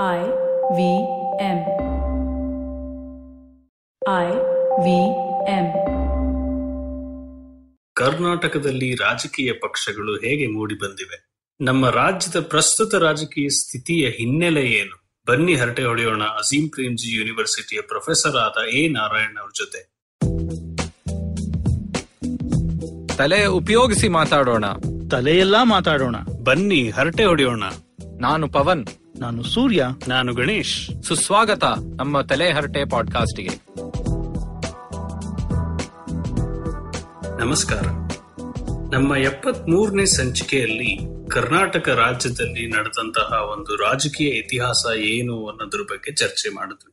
I V M. I V M. ಕರ್ನಾಟಕದಲ್ಲಿ ರಾಜಕೀಯ ಪಕ್ಷಗಳು ಹೇಗೆ ಮೂಡಿಬಂದಿವೆ ನಮ್ಮ ರಾಜ್ಯದ ಪ್ರಸ್ತುತ ರಾಜಕೀಯ ಸ್ಥಿತಿಯ ಹಿನ್ನೆಲೆ ಏನು? ಬನ್ನಿ ಹರಟೆ ಹೊಡೆಯೋಣ ಅಜೀಂ ಪ್ರೇಮ್ಜಿ ಯೂನಿವರ್ಸಿಟಿಯ ಪ್ರೊಫೆಸರ್ ಆದ ಎ ನಾರಾಯಣ್ ಅವ್ರ ಜೊತೆ. ತಲೆ ಉಪಯೋಗಿಸಿ ಮಾತಾಡೋಣ. ತಲೆಯೆಲ್ಲಾ ಮಾತಾಡೋಣ. ಬನ್ನಿ ಹರಟೆ ಹೊಡೆಯೋಣ. ನಾನು ಪವನ್. ನಾನು ಸೂರ್ಯ. ನಾನು ಗಣೇಶ್. ಸುಸ್ವಾಗತ ನಮ್ಮ ತಲೆ ಹರಟೆ ಪಾಡ್ಕಾಸ್ಟ್ಗೆ. ನಮಸ್ಕಾರ. ನಮ್ಮ ಎಪ್ಪತ್ ಮೂರನೇ ಸಂಚಿಕೆಯಲ್ಲಿ ಕರ್ನಾಟಕ ರಾಜ್ಯದಲ್ಲಿ ನಡೆದಂತಹ ಒಂದು ರಾಜಕೀಯ ಇತಿಹಾಸ ಏನು ಅನ್ನೋದ್ರ ಬಗ್ಗೆ ಚರ್ಚೆ ಮಾಡಿದ್ವಿ.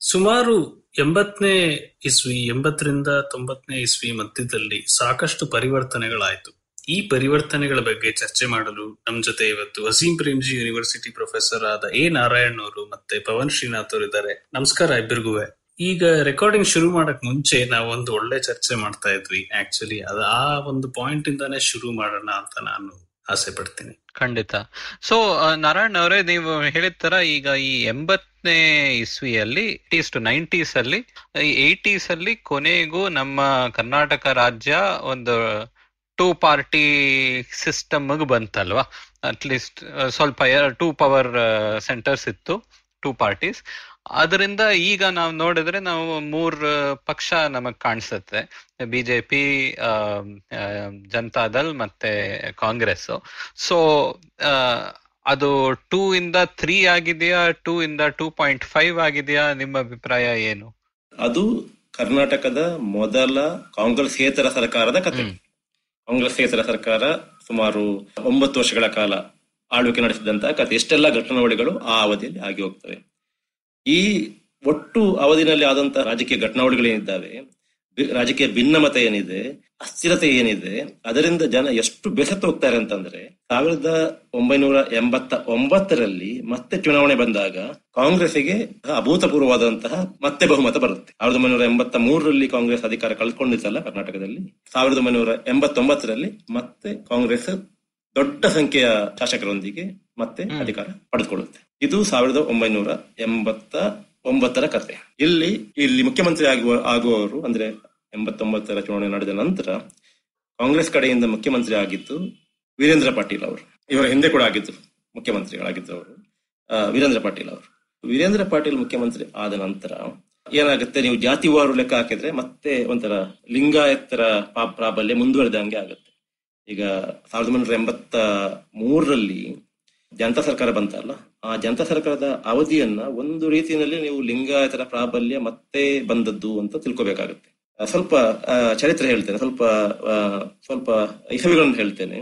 ಸುಮಾರು ಎಂಬತ್ತನೇ ಇಸ್ವಿ ಎಂಬತ್ತರಿಂದ ತೊಂಬತ್ತನೇ ಇಸ್ವಿ ಮಧ್ಯದಲ್ಲಿ ಸಾಕಷ್ಟು ಪರಿವರ್ತನೆಗಳಾಯಿತು. ಈ ಪರಿವರ್ತನೆಗಳ ಬಗ್ಗೆ ಚರ್ಚೆ ಮಾಡಲು ನಮ್ಮ ಜೊತೆ ಇವತ್ತು ವಸೀಂ ಪ್ರೇಮ್ಜಿ ಯೂನಿವರ್ಸಿಟಿ ಪ್ರೊಫೆಸರ್ ಆದ ಎ ನಾರಾಯಣ್ ಅವರು ಮತ್ತೆ ಪವನ್ ಶ್ರೀನಾಥ್ ಅವರು ಇದ್ದಾರೆ. ನಮಸ್ಕಾರ ಇಬ್ಬರಿಗೂ ಈಗ ರೆಕಾರ್ಡಿಂಗ್ ಶುರು ಮಾಡಕ್ ಮುಂಚೆ ನಾವು ಒಂದು ಒಳ್ಳೆ ಚರ್ಚೆ ಮಾಡ್ತಾ ಇದ್ವಿ. ಆಕ್ಚುಲಿ ಅದ ಆ ಒಂದು ಪಾಯಿಂಟ್ ಇಂದಾನೆ ಶುರು ಮಾಡೋಣ ಅಂತ ನಾನು ಆಸೆ ಪಡ್ತೀನಿ. ಖಂಡಿತ. ಸೊ ನಾರಾಯಣ್ ಅವರೇ, ನೀವು ಹೇಳಿದ ತರ ಈಗ ಈ ಎಂಬತ್ತನೇ ಇಸ್ವಿಯಲ್ಲಿ ಟೀಸ್ಟ್ ನೈಂಟೀಸ್ ಅಲ್ಲಿ ಏಟೀಸ್ ಅಲ್ಲಿ ಕೊನೆಗೂ ನಮ್ಮ ಕರ್ನಾಟಕ ರಾಜ್ಯ ಒಂದು ಟೂ ಪಾರ್ಟಿ ಸಿಸ್ಟಮ್ ಬಂತಲ್ವಾ? ಅಟ್ಲೀಸ್ಟ್ ಸ್ವಲ್ಪ ಟೂ ಪವರ್ ಸೆಂಟರ್ಸ್ ಇತ್ತು ಟೂ ಪಾರ್ಟೀಸ್ ಅದರಿಂದ ಈಗ ನಾವು ನೋಡಿದ್ರೆ ನಾವು ಮೂರ್ ಪಕ್ಷ ನಮಗ್ ಕಾಣಿಸುತ್ತೆ. ಬಿಜೆಪಿ ಜನತಾದಳ್ ಮತ್ತೆ ಕಾಂಗ್ರೆಸ್ ಸೊ ಅದು ಟೂ ಇಂದ ತ್ರೀ ಆಗಿದೆಯಾ? ಟೂ ಇಂದ ಟೂ ಪಾಯಿಂಟ್ ಫೈವ್ ಆಗಿದೆಯಾ? ನಿಮ್ಮ ಅಭಿಪ್ರಾಯ ಏನು? ಅದು ಕರ್ನಾಟಕದ ಮೊದಲ ಕಾಂಗ್ರೆಸ್ ಕಾಂಗ್ರೆಸ್ಸೇತರ ಸರ್ಕಾರದ ಕತೆ. ಕಾಂಗ್ರೆಸ್ಸೇತರ ಸರ್ಕಾರ ಸುಮಾರು ಒಂಬತ್ತು ವರ್ಷಗಳ ಕಾಲ ಆಳ್ವಿಕೆ ನಡೆಸಿದಂತಹ ಕಥೆ. ಇಷ್ಟೆಲ್ಲ ಘಟನಾವಳಿಗಳು ಆ ಅವಧಿಯಲ್ಲಿ ಆಗಿ ಹೋಗ್ತವೆ. ಈ ಒಟ್ಟು ಅವಧಿನಲ್ಲಿ ಆದಂತಹ ರಾಜಕೀಯ ಘಟನಾವಳಿಗಳೇನಿದ್ದಾವೆ? ರಾಜಕೀಯ ಭಿನ್ನಮತ ಏನಿದೆ? ಅಸ್ಥಿರತೆ ಏನಿದೆ ಅದರಿಂದ ಜನ ಎಷ್ಟು ಬೆಸತ್ತು ಹೋಗ್ತಾರೆ ಅಂತಂದ್ರೆ ಸಾವಿರದ ಒಂಬೈನೂರ ಎಂಬತ್ತ ಒಂಬತ್ತರಲ್ಲಿ ಮತ್ತೆ ಚುನಾವಣೆ ಬಂದಾಗ ಕಾಂಗ್ರೆಸ್ಗೆ ಅಭೂತಪೂರ್ವವಾದಂತಹ ಮತ್ತೆ ಬಹುಮತ ಬರುತ್ತೆ. ಸಾವಿರದ ಒಂಬೈನೂರ ಎಂಬತ್ತ ಮೂರರಲ್ಲಿ ಕಾಂಗ್ರೆಸ್ ಅಧಿಕಾರ ಕಳ್ಕೊಂಡಿತ್ತಲ್ಲ ಕರ್ನಾಟಕದಲ್ಲಿ ಸಾವಿರದ ಒಂಬೈನೂರ ಎಂಬತ್ತೊಂಬತ್ತರಲ್ಲಿ ಮತ್ತೆ ಕಾಂಗ್ರೆಸ್ ದೊಡ್ಡ ಸಂಖ್ಯೆಯ ಶಾಸಕರೊಂದಿಗೆ ಮತ್ತೆ ಅಧಿಕಾರ ಪಡೆದುಕೊಳ್ಳುತ್ತೆ. ಇದು ಸಾವಿರದ ಒಂಬೈನೂರ ಎಂಬತ್ತ ಒಂಬತ್ತರ ಕತೆ ಇಲ್ಲಿ ಇಲ್ಲಿ ಮುಖ್ಯಮಂತ್ರಿ ಆಗುವ ಆಗುವವರು ಅಂದ್ರೆ ಎಂಬತ್ತೊಂಬತ್ತರ ಚುನಾವಣೆ ನಡೆದ ನಂತರ ಕಾಂಗ್ರೆಸ್ ಕಡೆಯಿಂದ ಮುಖ್ಯಮಂತ್ರಿ ಆಗಿದ್ದು ವೀರೇಂದ್ರ ಪಾಟೀಲ್ ಅವರು. ಇವರ ಹಿಂದೆ ಕೂಡ ಆಗಿದ್ದರು ಮುಖ್ಯಮಂತ್ರಿಗಳಾಗಿದ್ದವರು ವೀರೇಂದ್ರ ಪಾಟೀಲ್ ಅವರು. ವೀರೇಂದ್ರ ಪಾಟೀಲ್ ಮುಖ್ಯಮಂತ್ರಿ ಆದ ನಂತರ ಏನಾಗುತ್ತೆ? ನೀವು ಜಾತಿವಾರು ಲೆಕ್ಕ ಹಾಕಿದ್ರೆ ಮತ್ತೆ ಒಂಥರ ಲಿಂಗಾಯತರ ಪ್ರಾಬಲ್ಯ ಮುಂದುವರೆದಂಗೆ ಆಗುತ್ತೆ. ಈಗ ಸಾವಿರದ ಒಂಬೈನೂರ ಎಂಬತ್ತ ಮೂರರಲ್ಲಿ ಜನತಾ ಸರ್ಕಾರ ಬಂತಲ್ಲ ಆ ಜನತಾ ಸರ್ಕಾರದ ಅವಧಿಯನ್ನ ಒಂದು ರೀತಿಯಲ್ಲಿ ನೀವು ಲಿಂಗಾಯತರ ಪ್ರಾಬಲ್ಯ ಮತ್ತೆ ಬಂದದ್ದು ಅಂತ ತಿಳ್ಕೊಬೇಕಾಗುತ್ತೆ. ಸ್ವಲ್ಪ ಚರಿತ್ರೆ ಹೇಳ್ತೇನೆ. ಸ್ವಲ್ಪ ಸ್ವಲ್ಪ ಇಸವಿಗಳನ್ನು ಹೇಳ್ತೇನೆ.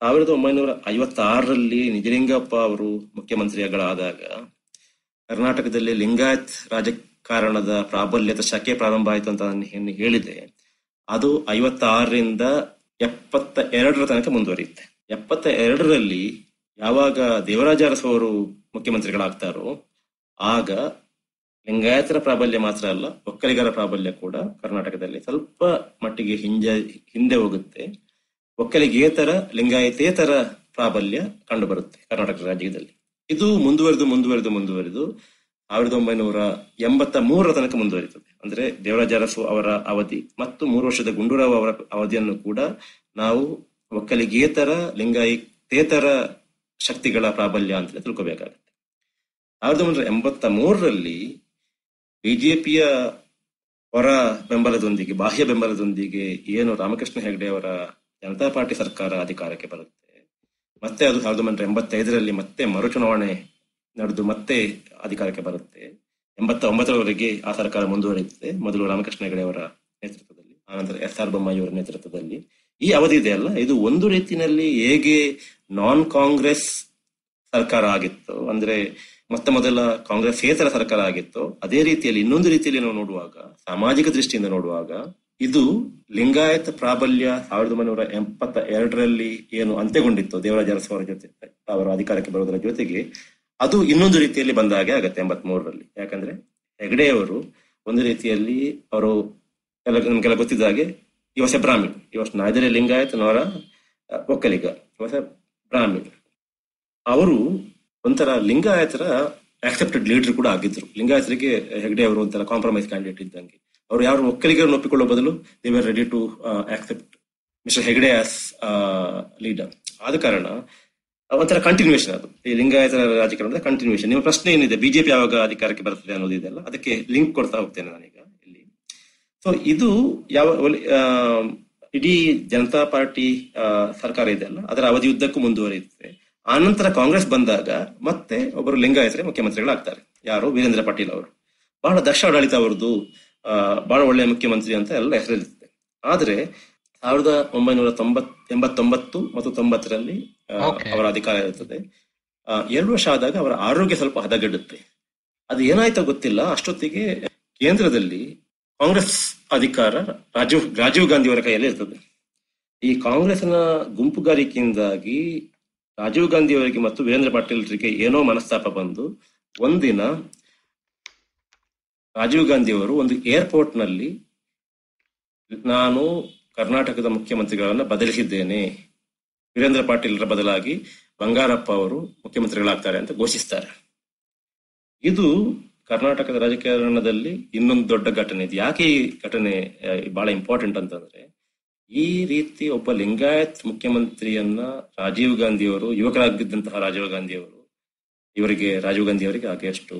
ಸಾವಿರದ ಒಂಬೈನೂರ ಐವತ್ತಾರರಲ್ಲಿ ನಿಜಲಿಂಗಪ್ಪ ಅವರು ಮುಖ್ಯಮಂತ್ರಿಗಳಾದಾಗ, ಕರ್ನಾಟಕದಲ್ಲಿ ಲಿಂಗಾಯತ್ ರಾಜಕಾರಣದ ಪ್ರಾಬಲ್ಯದ ಶಕೆ ಪ್ರಾರಂಭ ಆಯಿತು ಅಂತ ನಾನು ಹೇಳಿದೆ. ಅದು ಐವತ್ತಾರರಿಂದ ಎಪ್ಪತ್ತ ಎರಡರ ತನಕ ಮುಂದುವರಿಯುತ್ತೆ. ಎಪ್ಪತ್ತ ಎರಡರಲ್ಲಿ ಯಾವಾಗ ದೇವರಾಜ ಅರಸು ಅವರು ಮುಖ್ಯಮಂತ್ರಿಗಳಾಗ್ತಾರೋ, ಆಗ ಲಿಂಗಾಯತರ ಪ್ರಾಬಲ್ಯ ಮಾತ್ರ ಅಲ್ಲ, ಒಕ್ಕಲಿಗರ ಪ್ರಾಬಲ್ಯ ಕೂಡ ಕರ್ನಾಟಕದಲ್ಲಿ ಸ್ವಲ್ಪ ಮಟ್ಟಿಗೆ ಹಿಂಜ, ಹಿಂದೆ ಹೋಗುತ್ತೆ. ಒಕ್ಕಲಿಗೇತರ, ಲಿಂಗಾಯತೇತರ ಪ್ರಾಬಲ್ಯ ಕಂಡುಬರುತ್ತೆ ಕರ್ನಾಟಕ ರಾಜ್ಯದಲ್ಲಿ. ಇದು ಮುಂದುವರೆದು ಮುಂದುವರೆದು ಮುಂದುವರೆದು ಸಾವಿರದ ಒಂಬೈನೂರ ಎಂಬತ್ತ ಮೂರರ ತನಕ ಮುಂದುವರಿತದೆ. ಅಂದ್ರೆ ದೇವರಾಜ ಅರಸು ಅವರ ಅವಧಿ ಮತ್ತು ಮೂರು ವರ್ಷದ ಗುಂಡೂರಾವ್ ಅವರ ಅವಧಿಯನ್ನು ಕೂಡ ನಾವು ಒಕ್ಕಲಿಗೇತರ, ಲಿಂಗಾಯತೇತರ ಶಕ್ತಿಗಳ ಪ್ರಾಬಲ್ಯ ಅಂತ ತಿಳ್ಕೋಬೇಕಾಗತ್ತೆ. ಸಾವಿರದ ಒಂಬೈನೂರ ಎಂಬತ್ತ ಮೂರರಲ್ಲಿ ಬಿಜೆಪಿಯ ಹೊರ ಬೆಂಬಲದೊಂದಿಗೆ, ಬಾಹ್ಯ ಬೆಂಬಲದೊಂದಿಗೆ ಏನು ರಾಮಕೃಷ್ಣ ಹೆಗಡೆ ಅವರ ಜನತಾ ಪಾರ್ಟಿ ಸರ್ಕಾರ ಅಧಿಕಾರಕ್ಕೆ ಬರುತ್ತೆ. ಮತ್ತೆ ಅದು ಸಾವಿರದ ಒಂಬೈನೂರ ಎಂಬತ್ತೈದರಲ್ಲಿ ಮತ್ತೆ ಮರುಚುನಾವಣೆ ನಡೆದು ಮತ್ತೆ ಅಧಿಕಾರಕ್ಕೆ ಬರುತ್ತೆ. ಎಂಬತ್ತ ಒಂಬತ್ತರವರೆಗೆ ಆ ಸರ್ಕಾರ ಮುಂದುವರಿಯುತ್ತದೆ ಮೊದಲು ರಾಮಕೃಷ್ಣ ಹೆಗಡೆ ಅವರ ನೇತೃತ್ವದಲ್ಲಿ, ಆನಂತರ ಎಸ್ ಆರ್ ಬೊಮ್ಮಾಯಿ ಅವರ ನೇತೃತ್ವದಲ್ಲಿ. ಈ ಅವಧಿ ಇದೆ ಅಲ್ಲ, ಇದು ಒಂದು ರೀತಿಯಲ್ಲಿ ಹೇಗೆ ನಾನ್ ಕಾಂಗ್ರೆಸ್ ಸರ್ಕಾರ ಆಗಿತ್ತು. ಅಂದ್ರೆ ಮೊತ್ತ ಮೊದಲ ಕಾಂಗ್ರೆಸ್ ಏತರ ಸರ್ಕಾರ ಆಗಿತ್ತು ಅದೇ ರೀತಿಯಲ್ಲಿ ಇನ್ನೊಂದು ರೀತಿಯಲ್ಲಿ ನಾವು ನೋಡುವಾಗ, ಸಾಮಾಜಿಕ ದೃಷ್ಟಿಯಿಂದ ನೋಡುವಾಗ, ಇದು ಲಿಂಗಾಯತ ಪ್ರಾಬಲ್ಯ ಸಾವಿರದ ಒಂಬೈನೂರ ಎಂಬತ್ತ ಎರಡರಲ್ಲಿ ಏನು ಅಂತ್ಯಗೊಂಡಿತ್ತು ದೇವರಾಜ ಅರಸು ಅವರ ಜೊತೆ, ಅವರ ಅಧಿಕಾರಕ್ಕೆ ಬರುವುದರ ಜೊತೆಗೆ, ಅದು ಇನ್ನೊಂದು ರೀತಿಯಲ್ಲಿ ಬಂದ ಹಾಗೆ ಆಗತ್ತೆ ಎಂಬತ್ ಮೂರರಲ್ಲಿ ಯಾಕಂದ್ರೆ ಹೆಗಡೆಯವರು ಒಂದು ರೀತಿಯಲ್ಲಿ ಅವರು ಕೆಲ ಗೊತ್ತಿದ್ದ ಹಾಗೆ ವರ್ಷ ಬ್ರಾಹ್ಮಿಣ್ ವರ್ಷ ನಾಯ್ದರೆ ಲಿಂಗಾಯತ್ ನವರ ಒಕ್ಕಲಿಗ ಹೊಸ ಬ್ರಾಹ್ಮಿಣ್. ಅವರು ಒಂಥರ ಲಿಂಗಾಯತರ ಆಕ್ಸೆಪ್ಟೆಡ್ ಲೀಡರ್ ಕೂಡ ಆಗಿದ್ರು. ಲಿಂಗಾಯತರಿಗೆ ಹೆಗ್ಡೆ ಅವರು ಒಂಥರ ಕಾಂಪ್ರಮೈಸ್ ಕ್ಯಾಂಡಿಡೇಟ್ ಇದ್ದಂಗೆ. ಅವರು ಯಾರು ಒಕ್ಕಲಿಗರು ಒಪ್ಪಿಕೊಳ್ಳೋ ಬದಲು they were ready to accept mister Hegde as leader ಆದ ಕಾರಣ ಒಂಥರ ಕಂಟಿನ್ಯೂಷನ್ ಅದು. ಈ ಲಿಂಗಾಯತರ ರಾಜಕಾರಣದ ಕಂಟಿನ್ಯೂಷನ್ ನಿಮ್ಮ ಪ್ರಶ್ನೆ ಏನಿದೆ? ಬಿಜೆಪಿ ಯಾವಾಗ ಅಧಿಕಾರಕ್ಕೆ ಬರ್ತದೆ ಅನ್ನೋದಿದೆಲ್ಲ ಅದಕ್ಕೆ ಲಿಂಕ್ ಕೊಡ್ತಾ ಹೋಗ್ತೇನೆ ನಾನೀಗ ಇಲ್ಲಿ. ಸೊ ಇದು ಯಾವ ಇಡೀ ಜನತಾ ಪಾರ್ಟಿ ಸರ್ಕಾರ ಇದೆ ಅಲ್ಲ ಅದರ ಅವಧಿಯುದ್ದಕ್ಕೂ ಉದ್ದಕ್ಕೂ ಮುಂದುವರಿಯುತ್ತದೆ ಆನಂತರ ಕಾಂಗ್ರೆಸ್ ಬಂದಾಗ ಮತ್ತೆ ಒಬ್ಬರು ಲಿಂಗಾಯತರೇ ಮುಖ್ಯಮಂತ್ರಿಗಳಾಗ್ತಾರೆ. ಯಾರು? ವೀರೇಂದ್ರ ಪಾಟೀಲ್ ಅವರು. ಬಹಳ ದಕ್ಷ ಆಡಳಿತ ಅವರದ್ದು ಬಹಳ ಒಳ್ಳೆಯ ಮುಖ್ಯಮಂತ್ರಿ ಅಂತ ಎಲ್ಲ ಹೆಸರಿರುತ್ತೆ. ಆದ್ರೆ ಸಾವಿರದ ಒಂಬೈನೂರ ತೊಂಬತ್ ಎಂಬತ್ತೊಂಬತ್ತು ಮತ್ತು ತೊಂಬತ್ತರಲ್ಲಿ ಅವರ ಅಧಿಕಾರ ಇರುತ್ತದೆ. ಎರಡು ವರ್ಷ ಆದಾಗ ಅವರ ಆರೋಗ್ಯ ಸ್ವಲ್ಪ ಹದಗೆಡುತ್ತೆ. ಅದು ಏನಾಯ್ತೋ ಗೊತ್ತಿಲ್ಲ. ಅಷ್ಟೊತ್ತಿಗೆ ಕೇಂದ್ರದಲ್ಲಿ ಕಾಂಗ್ರೆಸ್ ಅಧಿಕಾರ ರಾಜೀವ್ ರಾಜೀವ್ ಗಾಂಧಿ ಅವರ ಕೈಯಲ್ಲಿ ಇರ್ತದೆ. ಈ ಕಾಂಗ್ರೆಸ್ನ ಗುಂಪುಗಾರಿಕೆಯಿಂದಾಗಿ ರಾಜೀವ್ ಗಾಂಧಿ ಅವರಿಗೆ ಮತ್ತು ವೀರೇಂದ್ರ ಪಾಟೀಲ್ರಿಗೆ ಏನೋ ಮನಸ್ತಾಪ ಬಂದು ಒಂದಿನ ರಾಜೀವ್ ಗಾಂಧಿ ಅವರು ಒಂದು ಏರ್ಪೋರ್ಟ್ನಲ್ಲಿ ನಾನು ಕರ್ನಾಟಕದ ಮುಖ್ಯಮಂತ್ರಿಗಳನ್ನ ಬದಲಿಸಿದ್ದೇನೆ. ವೀರೇಂದ್ರ ಪಾಟೀಲ್ರ ಬದಲಾಗಿ ಬಂಗಾರಪ್ಪ ಅವರು ಮುಖ್ಯಮಂತ್ರಿಗಳಾಗ್ತಾರೆ ಅಂತ ಘೋಷಿಸ್ತಾರೆ. ಇದು ಕರ್ನಾಟಕದ ರಾಜಕಾರಣದಲ್ಲಿ ಇನ್ನೊಂದು ದೊಡ್ಡ ಘಟನೆ. ಇದು ಯಾಕೆ ಈ ಘಟನೆ ಬಹಳ ಇಂಪಾರ್ಟೆಂಟ್ ಅಂತಂದ್ರೆ ಈ ರೀತಿ ಒಬ್ಬ ಲಿಂಗಾಯತ್ ಮುಖ್ಯಮಂತ್ರಿಯನ್ನ ರಾಜೀವ್ ಗಾಂಧಿ ಅವರು ಯುವಕರಾಗಿದ್ದಂತಹ ರಾಜೀವ್ ಗಾಂಧಿ ಅವರು ಇವರಿಗೆ ರಾಜೀವ್ ಗಾಂಧಿ ಅವರಿಗೆ ಆಗ ಎಷ್ಟು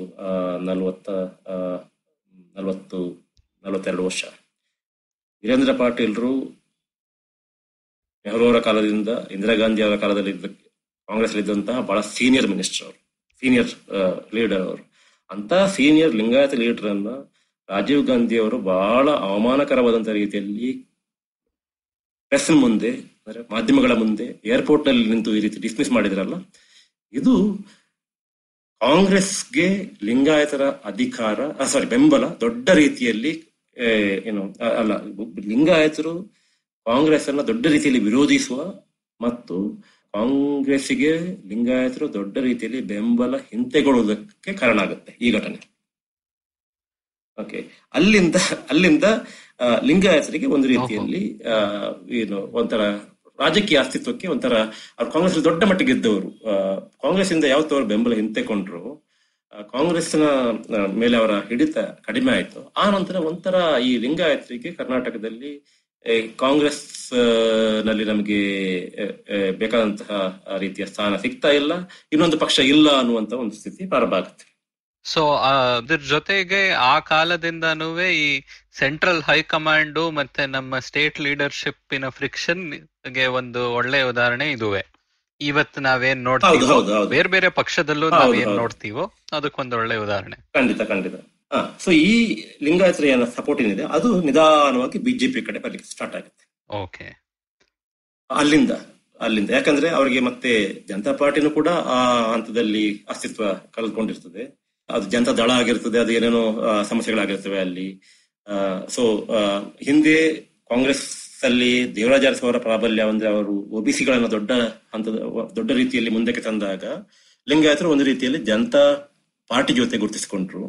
ನಲವತ್ತ ನಲವತ್ತು, ನಲವತ್ತೆರಡು ವರ್ಷ. ವೀರೇಂದ್ರ ಪಾಟೀಲ್ರು ನೆಹರು ಅವರ ಕಾಲದಿಂದ, ಇಂದಿರಾ ಗಾಂಧಿ ಅವರ ಕಾಲದಲ್ಲಿ ಕಾಂಗ್ರೆಸ್ ಇದ್ದಂತಹ ಬಹಳ ಸೀನಿಯರ್ ಮಿನಿಸ್ಟರ್ ಅವರು, ಸೀನಿಯರ್ ಲೀಡರ್ ಅವರು. ಅಂತ ಸೀನಿಯರ್ ಲಿಂಗಾಯತ ಲೀಡರ್ ಅನ್ನ ರಾಜೀವ್ ಗಾಂಧಿ ಅವರು ಬಹಳ ಅವಮಾನಕರವಾದಂತಹ ರೀತಿಯಲ್ಲಿ ಪ್ರೆಸ್ ಮುಂದೆ ಮಾಧ್ಯಮಗಳ ಮುಂದೆ ಏರ್ಪೋರ್ಟ್ನಲ್ಲಿ ನಿಂತು ಈ ರೀತಿ ಡಿಸ್ಮಿಸ್ ಮಾಡಿದ್ರಲ್ಲ, ಇದು ಕಾಂಗ್ರೆಸ್ಗೆ ಲಿಂಗಾಯತರ ಅಧಿಕಾರ ಸಾರಿ ಬೆಂಬಲ ದೊಡ್ಡ ರೀತಿಯಲ್ಲಿ ಏನು ಅಲ್ಲ, ಲಿಂಗಾಯತರು ಕಾಂಗ್ರೆಸ್ ಅನ್ನ ದೊಡ್ಡ ರೀತಿಯಲ್ಲಿ ವಿರೋಧಿಸುವ ಮತ್ತು ಕಾಂಗ್ರೆಸ್ಗೆ ಲಿಂಗಾಯತರು ದೊಡ್ಡ ರೀತಿಯಲ್ಲಿ ಬೆಂಬಲ ಹಿಂತೆಗೊಳ್ಳುವುದಕ್ಕೆ ಕಾರಣ ಆಗುತ್ತೆ ಈ ಘಟನೆ. ಓಕೆ ಅಲ್ಲಿಂದ ಅಲ್ಲಿಂದ ಲಿಂಗಾಯತರಿಗೆ ಒಂದು ರೀತಿಯಲ್ಲಿ ಏನು ಒಂಥರ ರಾಜಕೀಯ ಅಸ್ತಿತ್ವಕ್ಕೆ ಒಂಥರ ಅವ್ರು ಕಾಂಗ್ರೆಸ್ ದೊಡ್ಡ ಮಟ್ಟಿಗೆ ಇದ್ದವರು. ಆ, ಕಾಂಗ್ರೆಸ್ ಇಂದ ಯಾವತ್ತು ಅವರು ಬೆಂಬಲ ಹಿಂತೆಕೊಂಡ್ರು. ಕಾಂಗ್ರೆಸ್ನ ಮೇಲೆ ಅವರ ಹಿಡಿತ ಕಡಿಮೆ ಆಯ್ತು. ಆ ನಂತರ ಒಂಥರ ಈ ಲಿಂಗಾಯತರಿಗೆ ಕರ್ನಾಟಕದಲ್ಲಿ ಕಾಂಗ್ರೆಸ್ನಲ್ಲಿ ನಮಗೆ ಬೇಕಾದಂತಹ ರೀತಿಯ ಸ್ಥಾನ ಸಿಗ್ತಾ ಇಲ್ಲ. ಇನ್ನೊಂದು ಪಕ್ಷ ಇಲ್ಲ ಅನ್ನುವಂತ ಒಂದು ಸ್ಥಿತಿ ಪ್ರಾರಂಭ ಆಗುತ್ತೆ. ಸೊ ಅದ್ರ ಜೊತೆಗೆ ಆ ಕಾಲದಿಂದನೂ ಈ ಸೆಂಟ್ರಲ್ ಹೈಕಮಾಂಡ್ ಮತ್ತೆ ನಮ್ಮ ಸ್ಟೇಟ್ ಲೀಡರ್ಶಿಪ್ ಇನ ಫ್ರಿಕ್ಷನ್ಗೆ ಒಂದು ಒಳ್ಳೆ ಉದಾಹರಣೆ ಇದುವೆ. ಇವತ್ತು ನಾವೇನ್ ನೋಡ್ತೀವಿ ಬೇರೆ ಬೇರೆ ಪಕ್ಷದಲ್ಲೂ ನಾವ್ ನಾವೇನ್. ನೋಡ್ತೀವೋ ಅದಕ್ಕೊಂದು ಒಳ್ಳೆ ಉದಾಹರಣೆ. ಖಂಡಿತ ಖಂಡಿತ. ಸೊ ಈ ಲಿಂಗಾಯತರ ಏನ ಸಪೋರ್ಟ್ ಏನಿದೆ ಅದು ನಿಧಾನವಾಗಿ ಬಿಜೆಪಿ ಕಡೆ ಬರ್ಲಿಕ್ಕೆ ಸ್ಟಾರ್ಟ್ ಆಗುತ್ತೆ. ಓಕೆ. ಅಲ್ಲಿಂದ ಅಲ್ಲಿಂದ. ಯಾಕಂದ್ರೆ ಅವರಿಗೆ ಮತ್ತೆ ಜನತಾ ಪಾರ್ಟಿನೂ ಕೂಡ ಆ ಹಂತದಲ್ಲಿ ಅಸ್ತಿತ್ವ ಕಳೆದುಕೊಂಡಿರ್ತದೆ. ಅದು ಜನತಾ ದಳ ಆಗಿರ್ತದೆ, ಅದು ಏನೇನೋ ಸಮಸ್ಯೆಗಳಾಗಿರ್ತವೆ ಅಲ್ಲಿ. ಸೊ ಹಿಂದೆ ಕಾಂಗ್ರೆಸ್ ಅಲ್ಲಿ ದೇವರಾಜ ಅರಸು ಅವರ ಪ್ರಾಬಲ್ಯ ಅಂದ್ರೆ ಅವರು ಒಬಿಸಿಗಳನ್ನ ದೊಡ್ಡ ಹಂತದ, ದೊಡ್ಡ ರೀತಿಯಲ್ಲಿ ಮುಂದಕ್ಕೆ ತಂದಾಗ, ಲಿಂಗಾಯತರು ಒಂದು ರೀತಿಯಲ್ಲಿ ಜನತಾ ಪಾರ್ಟಿ ಜೊತೆ ಗುರುತಿಸಿಕೊಂಡ್ರು.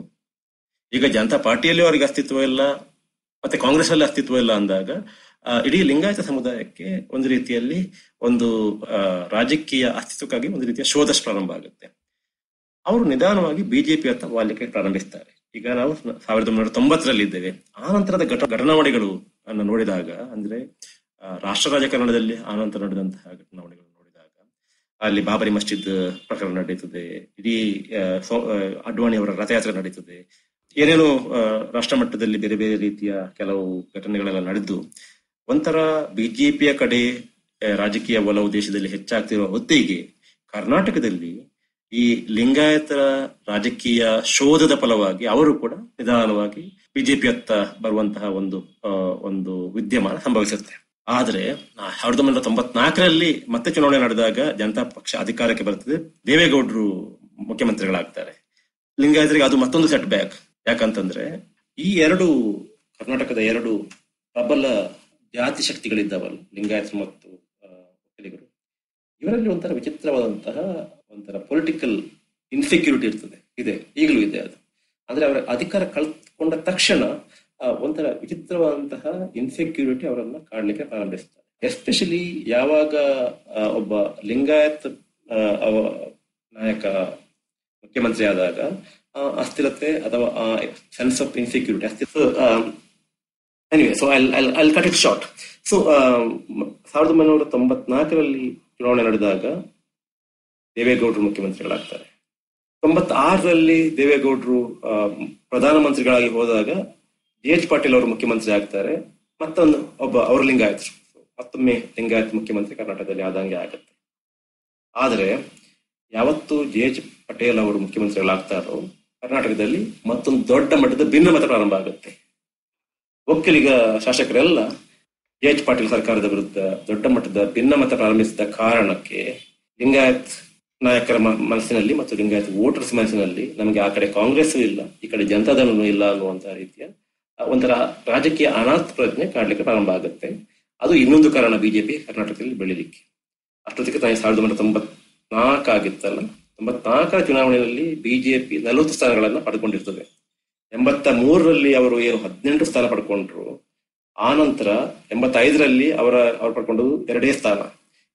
ಈಗ ಜನತಾ ಪಾರ್ಟಿಯಲ್ಲಿ ಅವರಿಗೆ ಅಸ್ತಿತ್ವ ಇಲ್ಲ, ಮತ್ತೆ ಕಾಂಗ್ರೆಸ್ ಅಲ್ಲಿ ಅಸ್ತಿತ್ವ ಇಲ್ಲ ಅಂದಾಗ ಇಡೀ ಲಿಂಗಾಯತ ಸಮುದಾಯಕ್ಕೆ ಒಂದು ರೀತಿಯಲ್ಲಿ ಒಂದು ರಾಜಕೀಯ ಅಸ್ತಿತ್ವಕ್ಕಾಗಿ ಒಂದು ರೀತಿಯ ಶೋಧ ಪ್ರಾರಂಭ ಆಗುತ್ತೆ. ಅವರು ನಿಧಾನವಾಗಿ ಬಿಜೆಪಿ ಅಥವಾ ವಾಲಿಕೆ ಪ್ರಾರಂಭಿಸ್ತಾರೆ. ಈಗ ನಾವು ಸಾವಿರದ ಒಂಬೈನೂರ ತೊಂಬತ್ತರಲ್ಲಿ ಇದ್ದೇವೆ. ಆ ನಂತರದ ಘಟ ಘಟನಾವಳಿಗಳು ಅನ್ನು ನೋಡಿದಾಗ, ಅಂದ್ರೆ ರಾಷ್ಟ್ರ ರಾಜಕಾರಣದಲ್ಲಿ ಆ ನಂತರ ನಡೆದಂತಹ ಘಟನಾವಳಿಗಳು ನೋಡಿದಾಗ, ಅಲ್ಲಿ ಬಾಬರಿ ಮಸ್ಜಿದ್ ಪ್ರಕರಣ ನಡೀತದೆ, ಇಡೀ ಅಡ್ವಾಣಿ ಅವರ ರಥಯಾತ್ರೆ ನಡೀತದೆ, ಏನೇನೋ ರಾಷ್ಟ್ರ ಮಟ್ಟದಲ್ಲಿ ಬೇರೆ ಬೇರೆ ರೀತಿಯ ಕೆಲವು ಘಟನೆಗಳೆಲ್ಲ ನಡೆದು, ಒಂಥರ ಬಿಜೆಪಿಯ ಕಡೆ ರಾಜಕೀಯ ಒಲವು ದೇಶದಲ್ಲಿ ಹೆಚ್ಚಾಗ್ತಿರುವ ಹೊತ್ತಿಗೆ ಕರ್ನಾಟಕದಲ್ಲಿ ಈ ಲಿಂಗಾಯತರ ರಾಜಕೀಯ ಶೋಧದ ಫಲವಾಗಿ ಅವರು ಕೂಡ ನಿಧಾನವಾಗಿ ಬಿಜೆಪಿ ಅತ್ತ ಬರುವಂತಹ ಒಂದು ಒಂದು ವಿದ್ಯಮಾನ ಸಂಭವಿಸುತ್ತೆ. ಆದ್ರೆ ಸಾವಿರದ ಒಂಬೈನೂರ ತೊಂಬತ್ನಾಲ್ಕರಲ್ಲಿ ಮತ್ತೆ ಚುನಾವಣೆ ನಡೆದಾಗ ಜನತಾ ಪಕ್ಷ ಅಧಿಕಾರಕ್ಕೆ ಬರ್ತದೆ ದೇವೇಗೌಡರು ಮುಖ್ಯಮಂತ್ರಿಗಳಾಗ್ತಾರೆ. ಲಿಂಗಾಯತರಿಗೆ ಅದು ಮತ್ತೊಂದು ಸೆಟ್ ಬ್ಯಾಕ್ ಯಾಕಂತಂದ್ರೆ, ಈ ಎರಡು, ಕರ್ನಾಟಕದ ಎರಡು ಪ್ರಬಲ ಜಾತಿ ಶಕ್ತಿಗಳಿದ್ದಾವಲ್ಲ ಲಿಂಗಾಯತರು ಮತ್ತು ಒಕ್ಕಲಿಗರು ಇವರಲ್ಲಿ ಒಂಥರ ವಿಚಿತ್ರವಾದಂತಹ ಒಂಥರ ಪೊಲಿಟಿಕಲ್ ಇನ್ಸೆಕ್ಯೂರಿಟಿ ಇರ್ತದೆ. ಇದೆ, ಈಗಲೂ ಇದೆ ಅದು. ಅಂದ್ರೆ ಅವರ ಅಧಿಕಾರ ಕಳ್ಕೊಂಡ ತಕ್ಷಣ ಒಂಥರ ವಿಚಿತ್ರವಾದಂತಹ ಇನ್ಸೆಕ್ಯೂರಿಟಿ ಅವರನ್ನ ಕಾಣಲಿಕ್ಕೆ ಪ್ರಾರಂಭಿಸ್ತಾರೆ. ಎಸ್ಪೆಷಲಿ ಯಾವಾಗ ಒಬ್ಬ ಲಿಂಗಾಯತ್ ನಾಯಕ ಮುಖ್ಯಮಂತ್ರಿ ಆದಾಗ ಅಸ್ಥಿರತೆ ಅಥವಾ ಸೆನ್ಸ್ ಆಫ್ ಇನ್ಸೆಕ್ಯೂರಿಟಿ ಅಸ್ಥಿರ anyway so I cut it short so ಸಾವಿರದ ಒಂಬೈನೂರ ತೊಂಬತ್ನಾಲ್ಕರಲ್ಲಿ ಚುನಾವಣೆ ನಡೆದಾಗ ದೇವೇಗೌಡರು ಮುಖ್ಯಮಂತ್ರಿಗಳಾಗ್ತಾರೆ. ತೊಂಬತ್ತಾರರಲ್ಲಿ ದೇವೇಗೌಡರು ಪ್ರಧಾನಮಂತ್ರಿಗಳಾಗಿ ಹೋದಾಗ ಜಿ ಎಚ್ ಪಾಟೀಲ್ ಅವರು ಮುಖ್ಯಮಂತ್ರಿ ಆಗ್ತಾರೆ. ಮತ್ತೊಂದು ಒಬ್ಬ ಅವ್ರ ಲಿಂಗಾಯತರು ಮತ್ತೊಮ್ಮೆ ಲಿಂಗಾಯತ್ ಮುಖ್ಯಮಂತ್ರಿ ಕರ್ನಾಟಕದಲ್ಲಿ ಆದಂಗೆ ಆಗುತ್ತೆ. ಆದರೆ, ಯಾವತ್ತು ಜಿ ಎಚ್ ಪಟೇಲ್ ಅವರು ಮುಖ್ಯಮಂತ್ರಿಗಳಾಗ್ತಾರೋ, ಕರ್ನಾಟಕದಲ್ಲಿ ಮತ್ತೊಂದು ದೊಡ್ಡ ಮಟ್ಟದ ಭಿನ್ನಮತ ಪ್ರಾರಂಭ ಆಗುತ್ತೆ. ಒಕ್ಕಲಿಗ ಶಾಸಕರೆಲ್ಲ ಜೆ ಎಚ್ ಪಾಟೀಲ್ ಸರ್ಕಾರದ ವಿರುದ್ಧ ದೊಡ್ಡ ಮಟ್ಟದ ಭಿನ್ನಮತ ಪ್ರಾರಂಭಿಸಿದ ಕಾರಣಕ್ಕೆ ಲಿಂಗಾಯತ್ ನಾಯಕರ ಮನಸ್ಸಿನಲ್ಲಿ ಮತ್ತು ಲಿಂಗಾಯತ ವೋಟರ್ಸ್ ಮನಸ್ಸಿನಲ್ಲಿ ನಮಗೆ ಆ ಕಡೆ ಕಾಂಗ್ರೆಸ್ ಇಲ್ಲ, ಈ ಕಡೆ ಜನತಾದಳನೂ ಇಲ್ಲ ಅನ್ನುವಂತಹ ರೀತಿಯ ಒಂಥರ ರಾಜಕೀಯ ಅನಾಥ ಪ್ರಜ್ಞೆ ಕಾಣಲಿಕ್ಕೆ ಪ್ರಾರಂಭ ಆಗುತ್ತೆ. ಅದು ಇನ್ನೊಂದು ಕಾರಣ ಬಿಜೆಪಿ ಕರ್ನಾಟಕದಲ್ಲಿ ಬೆಳೀಲಿಕ್ಕೆ. ಅಷ್ಟೊತ್ತಿಗೆ ತಾಯಿ ಸಾವಿರದ ಒಂಬೈನೂರ ತೊಂಬತ್ನಾಲ್ಕು ಆಗಿತ್ತಲ್ಲ, ತೊಂಬತ್ನಾಲ್ಕರ ಚುನಾವಣೆಯಲ್ಲಿ ಬಿಜೆಪಿ ನಲವತ್ತು ಸ್ಥಾನಗಳನ್ನು ಪಡ್ಕೊಂಡಿರ್ತದೆ. ಎಂಬತ್ತ ಮೂರರಲ್ಲಿ ಅವರು ಏನು ಹದಿನೆಂಟು ಸ್ಥಾನ ಪಡ್ಕೊಂಡ್ರು, ಆ ನಂತರ ಎಂಬತ್ತೈದರಲ್ಲಿ ಅವರ, ಅವ್ರು ಪಡ್ಕೊಂಡದ್ದು ಎರಡೇ ಸ್ಥಾನ.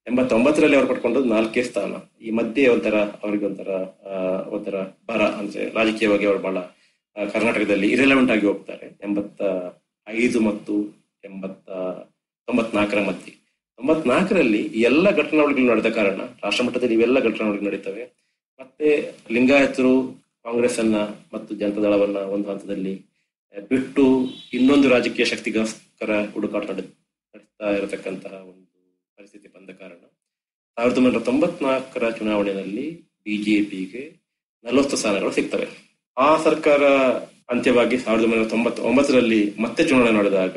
ಎಂಬತ್ತೊಂಬತ್ತರಲ್ಲಿ ಅವ್ರು ಪಡ್ಕೊಂಡದ್ದು ನಾಲ್ಕೇ ಸ್ಥಾನ. ಈ ಮಧ್ಯೆ ಒಂಥರ ಅವ್ರಿಗೆ ಒಂಥರ ಬರ ಅಂದ್ರೆ ರಾಜಕೀಯವಾಗಿ ಅವರು ಬಹಳ ಕರ್ನಾಟಕದಲ್ಲಿ ಇರೆಲೆವೆಂಟ್ ಆಗಿ ಹೋಗ್ತಾರೆ. ಎಂಬತ್ತ ಐದು ಮತ್ತು ಎಂಬತ್ತ ತೊಂಬತ್ನಾಲ್ಕರ ಮಧ್ಯೆ. ತೊಂಬತ್ನಾಲ್ಕರಲ್ಲಿ ಎಲ್ಲ ಘಟನಾವಳಿಗಳು ನಡೆದ ಕಾರಣ ರಾಷ್ಟ್ರ ಮಟ್ಟದಲ್ಲಿ ಇವೆಲ್ಲ ಘಟನಾವಳಿಗಳು ನಡೀತವೆ. ಮತ್ತೆ ಲಿಂಗಾಯತರು ಕಾಂಗ್ರೆಸ್ ಅನ್ನ ಮತ್ತು ಜನತಾದಳವನ್ನ ಒಂದು ಹಂತದಲ್ಲಿ ಬಿಟ್ಟು ಇನ್ನೊಂದು ರಾಜಕೀಯ ಶಕ್ತಿಗೋಸ್ಕರ ಹುಡುಕಾಟ ನಡೆ- ನಡೆಸ್ತಾ ಇರತಕ್ಕಂತಹ ಒಂದು ಪರಿಸ್ಥಿತಿ ಬಂದ ಕಾರಣ ಸಾವಿರದ ಒಂಬೈನೂರ ತೊಂಬತ್ನಾಲ್ಕರ ಚುನಾವಣೆಯಲ್ಲಿ ಬಿಜೆಪಿಗೆ ನಲವತ್ತು ಸ್ಥಾನಗಳು ಸಿಗ್ತವೆ. ಆ ಸರ್ಕಾರ ಅಂತ್ಯವಾಗಿ ಸಾವಿರದ ಒಂಬೈನೂರ ತೊಂಬತ್ತ ಒಂಬತ್ತರಲ್ಲಿ ಮತ್ತೆ ಚುನಾವಣೆ ನಡೆದಾಗ